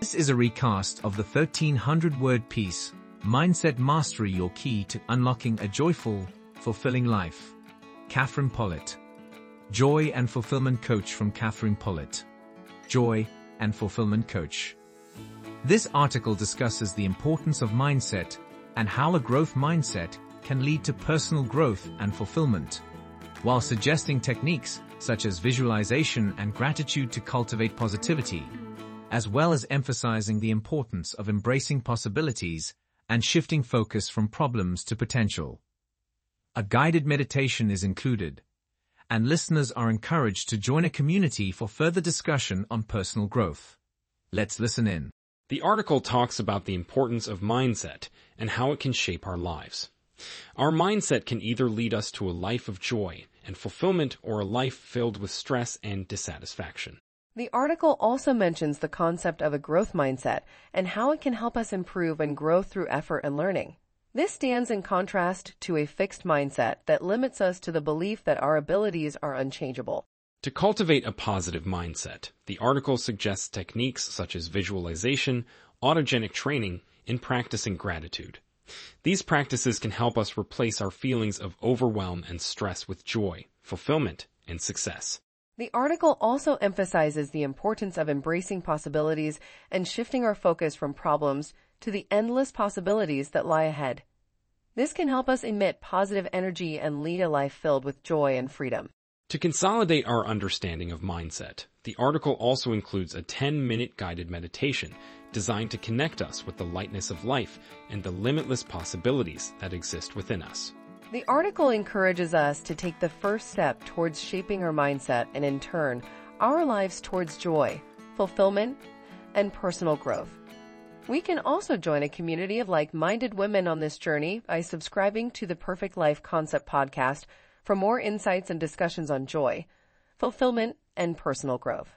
This is a recast of the 1300 word piece, Mindset Mastery Your Key to Unlocking a Joyful, Fulfilling Life. Catherine Pollitt. Joy and Fulfillment Coach from Catherine Pollitt. Joy and Fulfillment Coach. This article discusses the importance of mindset and how a growth mindset can lead to personal growth and fulfillment, while suggesting techniques such as visualization and gratitude to cultivate positivity, as well as emphasizing the importance of embracing possibilities and shifting focus from problems to potential. A guided meditation is included, and listeners are encouraged to join a community for further discussion on personal growth. Let's listen in. The article talks about the importance of mindset and how it can shape our lives. Our mindset can either lead us to a life of joy and fulfillment or a life filled with stress and dissatisfaction. The article also mentions the concept of a growth mindset and how it can help us improve and grow through effort and learning. This stands in contrast to a fixed mindset that limits us to the belief that our abilities are unchangeable. To cultivate a positive mindset, the article suggests techniques such as visualization, autogenic training, and practicing gratitude. These practices can help us replace our feelings of overwhelm and stress with joy, fulfillment, and success. The article also emphasizes the importance of embracing possibilities and shifting our focus from problems to the endless possibilities that lie ahead. This can help us emit positive energy and lead a life filled with joy and freedom. To consolidate our understanding of mindset, the article also includes a 10-minute guided meditation designed to connect us with the lightness of life and the limitless possibilities that exist within us. The article encourages us to take the first step towards shaping our mindset and in turn, our lives towards joy, fulfillment, and personal growth. We can also join a community of like-minded women on this journey by subscribing to the Perfect Life Concept podcast for more insights and discussions on joy, fulfillment, and personal growth.